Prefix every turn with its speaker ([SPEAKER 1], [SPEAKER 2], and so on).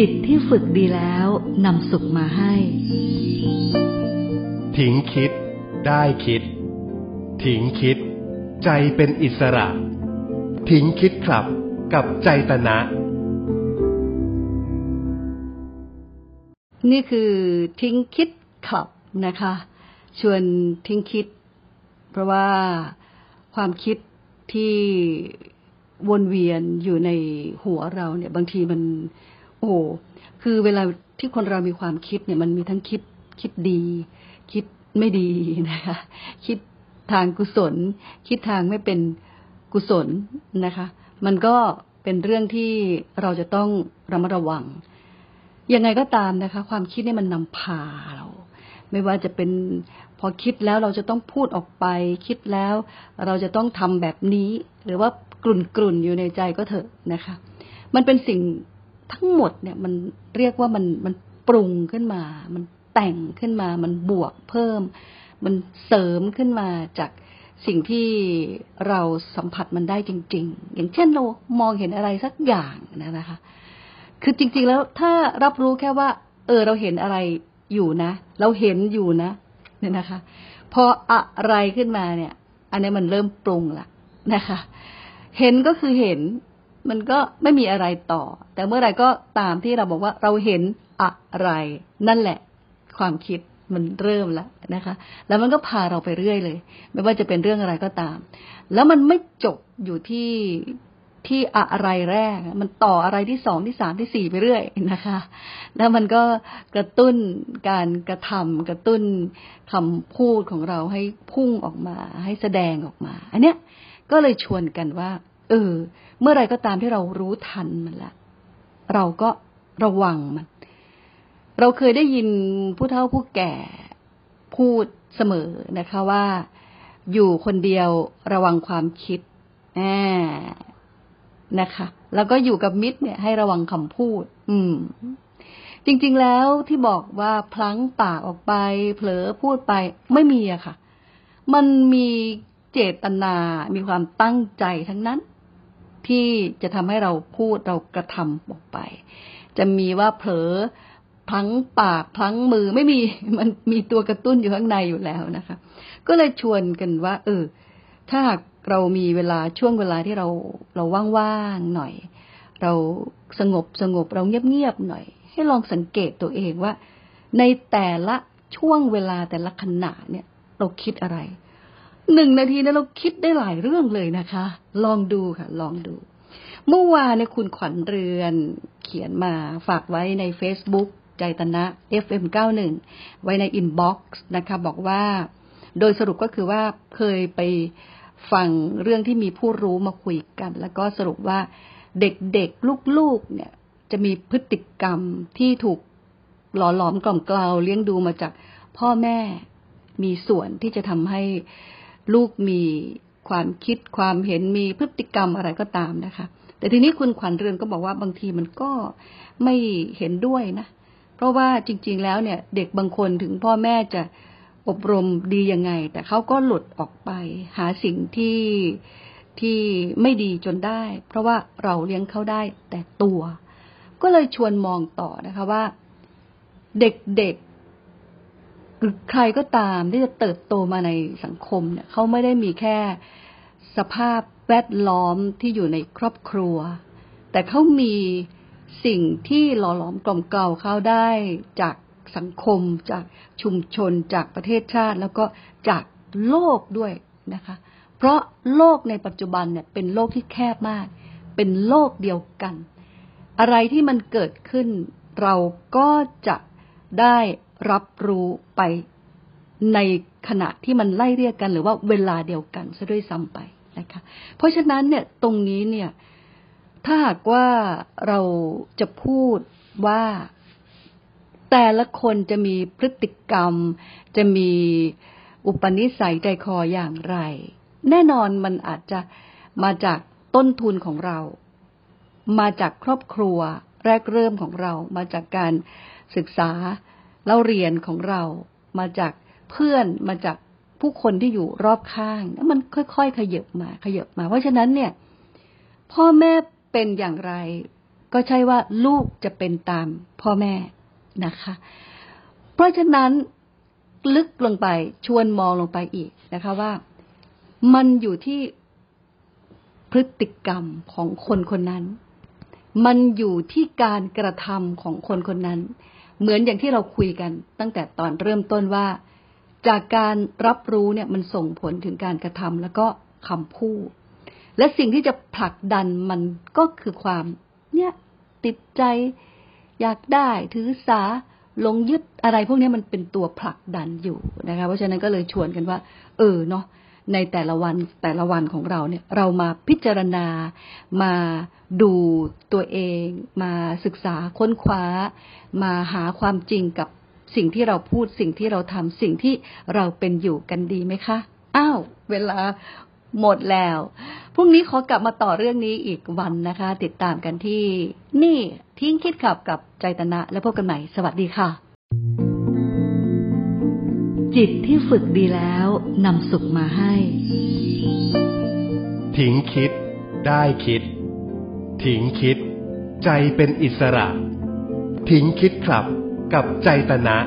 [SPEAKER 1] จิตที่ฝึกดีแล้วนำสุขมาให้
[SPEAKER 2] ทิ้งคิด ได้คิด ทิ้งคิด ใจเป็นอิสระ ทิ้งคิดครับกับใจตนะ
[SPEAKER 1] นี่คือทิ้งคิดคลับนะคะ ชวนทิ้งคิด เพราะว่าความคิดที่วนเวียนอยู่ในหัวเราเนี่ย บางทีมัน โอ้คือเวลาที่คนเรามีความคิดเนี่ยมันมีทั้งคิดคิดดี คิดไม่ดีนะคะ คิดทางกุศล คิดทางไม่เป็นกุศลนะคะ มันก็เป็นเรื่องที่เราจะต้องระมัดระวัง ยังไงก็ตามนะคะ ความคิดเนี่ยมันนำพาเรา ไม่ว่าจะเป็นพอคิดแล้วเราจะต้องพูดออกไป คิดแล้ว เราจะต้องทำแบบนี้ หรือว่ากลุ่นกลุ่นอยู่ในใจก็เถอะนะคะ มันเป็นสิ่ง ทั้งหมดเนี่ยมันเรียกว่ามันมันปรุงขึ้นมา มันแต่งขึ้นมา มันบวกเพิ่ม มันเสริมขึ้นมาจากสิ่งที่เราสัมผัสมันได้จริง ๆ อย่างเช่นเรามองเห็นอะไรสักอย่างนะคะ คือจริง ๆ แล้วถ้ารับรู้แค่ว่า เออเราเห็นอะไรอยู่นะ เราเห็นอยู่นะ เนี่ยนะคะ พออะไรขึ้นมาเนี่ย อันนี้มันเริ่มปรุงละนะคะ เห็นก็คือเห็น มันก็ไม่มีอะไรต่อ แต่เมื่อไรก็ตามที่เราบอกว่าเราเห็นอะไร นั่นแหละ ความคิดมันเริ่มแล้วนะคะ แล้วมันก็พาเราไปเรื่อยเลย ไม่ว่าจะเป็นเรื่องอะไรก็ตาม แล้วมันไม่จบอยู่ที่ที่อะไรแรก มันต่ออะไรที่สองที่สามที่สี่ไปเรื่อยนะคะ แล้วมันก็กระตุ้นการกระทำกระตุ้นคำพูดของเราให้พุ่งออกมา ให้แสดงออกมา อันเนี้ยก็เลยชวนกันว่า เออ เมื่อไรก็ตามที่เรารู้ทันมันละเราก็ระวังมัน เราเคยได้ยินผู้เฒ่าผู้แก่พูดเสมอนะคะว่า อยู่คนเดียวระวังความคิดแนะคะ แล้วก็อยู่กับมิตรเนี่ยให้ระวังคำพูด อืม จริง ๆ แล้วที่บอกว่าพลั้งปากออกไป เผลอพูดไปไม่มีอะค่ะ มันมีเจตนา มีความตั้งใจทั้งนั้น ที่จะทำให้เราพูดเรากระทำออกไป จะมีว่าเผลอพลั้งปากพลั้งมือไม่มีมันมีตัวกระตุ้นอยู่ข้างในอยู่แล้วนะคะ ก็เลยชวนกันว่า เออ ถ้าหากเรามีเวลาช่วงเวลาที่เราเราว่างๆหน่อย เราสงบสงบเราเงียบๆหน่อย ให้ลองสังเกตตัวเองว่า ในแต่ละช่วงเวลาแต่ละขณะเนี่ย เราคิดอะไร หนึ่งนาทีนะเราคิดได้หลายเรื่องเลยนะคะ ลองดูค่ะ ลองดู เมื่อวานเนี่ยคุณขวัญเรือนเขียนมาฝากไว้ใน Facebook ใจตนะ FM91 ไว้ในอินบ็อกซ์นะคะ บอกว่า โดยสรุปก็คือว่าเคยไปฟังเรื่องที่มีผู้รู้มาคุยกัน แล้วก็สรุปว่าเด็กๆลูกๆเนี่ย จะมีพฤติกรรมที่ถูกหล่อหลอมกล่อมกล่าวเลี้ยงดูมาจากพ่อแม่มีส่วนที่จะทำให้ ลูกมีความคิดความเห็นมีพฤติกรรมอะไรก็ตามนะคะ แต่ทีนี้คุณขวัญเรือนก็บอกว่าบางทีมันก็ไม่เห็นด้วยนะ เพราะว่าจริง ๆ แล้วเนี่ย เด็กบางคนถึงพ่อแม่จะอบรมดียังไง แต่เขาก็หลุดออกไป หาสิ่งที่ที่ไม่ดีจนได้ เพราะว่าเราเลี้ยงเขาได้แต่ตัว ก็เลยชวนมองต่อนะคะว่า เด็กๆ หรือใครก็ตามที่จะเติบโตมาในสังคมเนี่ยเขาไม่ได้มีแค่สภาพแวดล้อมที่อยู่ในครอบครัว แต่เขามีสิ่งที่หล่อหลอมกล่อมเกลาเขาได้จากสังคม จากชุมชน จากประเทศชาติ แล้วก็จากโลกด้วยนะคะ เพราะโลกในปัจจุบันเนี่ยเป็นโลกที่แคบมาก เป็นโลกเดียวกัน อะไรที่มันเกิดขึ้น เราก็จะได้ รับรู้ไปในขณะที่มันไล่เรียกกัน หรือว่าเวลาเดียวกันซะด้วยซ้ำไปนะคะ เพราะฉะนั้นเนี่ยตรงนี้เนี่ย ถ้าหากว่าเราจะพูดว่าแต่ละคนจะมีพฤติกรรม จะมีอุปนิสัยใจคออย่างไร แน่นอนมันอาจจะมาจากต้นทุนของเรา มาจากครอบครัวแรกเริ่มของเรา มาจากการศึกษา เล่าเรียนของเรามาจากเพื่อนมาจากผู้คนที่อยู่รอบข้างมันค่อยๆ ขยับมาขยับมา เพราะฉะนั้นเนี่ย พ่อแม่เป็นอย่างไร ก็ใช่ว่าลูกจะเป็นตามพ่อแม่นะคะ เพราะฉะนั้นลึกลงไปชวนมองลงไปอีกนะคะว่ามันอยู่ที่พฤติกรรมของคนคนนั้น มันอยู่ที่การกระทำของคนคนนั้น เหมือนอย่างที่เราคุยกันตั้งแต่ตอนเริ่มต้นว่า จากการรับรู้เนี่ยมันส่งผลถึงการกระทำแล้วก็คำพูด และสิ่งที่จะผลักดันมันก็คือความ เนี่ยติดใจ อยากได้ถือสาลงยึดอะไรพวกนี้มันเป็นตัวผลักดันอยู่นะคะ เพราะฉะนั้นก็เลยชวนกันว่า เออเนาะ ในแต่ละวันแต่ละวันของเราเนี่ยเรามาพิจารณา มาดูตัวเอง มาศึกษาค้นคว้า มาหาความจริงกับสิ่งที่เราพูดสิ่งที่เราทำสิ่งที่เราเป็นอยู่กันดีไหมคะอ้าวเวลาหมดแล้ว พรุ่งนี้ขอกลับมาต่อเรื่องนี้อีกวันนะคะ ติดตามกันที่ นี่ทิ้งคิดขับกับใจตนะ แล้วพบกันใหม่ สวัสดีค่ะ จิตที่ฝึกดีแล้วนำสุขมาให้
[SPEAKER 2] ทิ้งคิด ได้คิด ทิ้งคิด ใจเป็นอิสระ ทิ้งคิดครับ กับใจตนะ